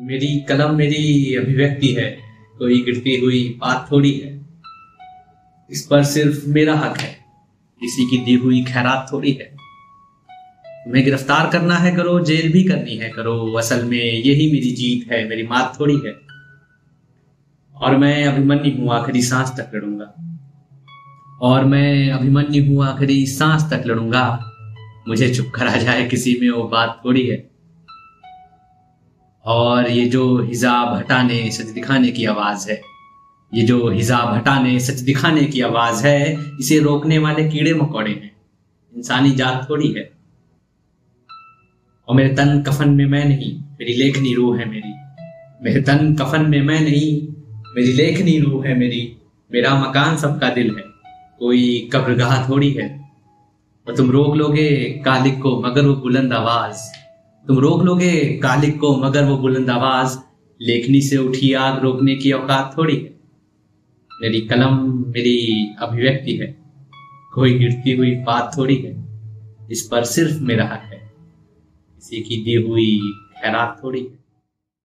मेरी कलम मेरी अभिव्यक्ति है। कोई गिरती हुई बात थोड़ी है। इस पर सिर्फ़ मेरा हक है। किसी की दी हुई खैरात थोड़ी है। तुम्हें गिरफ़्तार करना है करो, जेल भी करनी है करो। असल में यही मेरी जीत है, मेरी मात थोड़ी है। और मैं अभिमन्यु हूँ, आखिरी सांस तक लड़ूँगा। और मैं अभिमन्यु हूँ, आखिरी सांस तक लड़ूँगा। मुझे चुप करा जाए किसी में, वो बात थोड़ी है। और ये जो हिजाब हटाने, सच दिखाने की आवाज़ है। ये जो हिजाब हटाने, सच दिखाने की आवाज़ है, इसे रोकने वाले कीड़े मकोड़े हैं। इंसानी जात थोड़ी है। और मेरे तन कफन में मैं नहीं, मेरी लेखनी रूह है मेरी। मेरे तन कफन में मैं नहीं, मेरी लेखनी रूह है मेरी। मेरा मकान सबका दिल है, कोई कब्रगाह थोड़ी है। और तुम रोक लोगे, कालिक को मगर वो बुलंद आवाज़। तुम रोक लोगे कालिक को, मगर वो बुलंद आवाज़ लेखनी से उठी आग रोकने की औकात थोड़ी है। मेरी कलम, मेरी अभिव्यक्ति है। कोई गिरती हुई बात थोड़ी है। इस पर सिर्फ़ मेरा हक है। किसी की दी हुई खैरात थोड़ी है।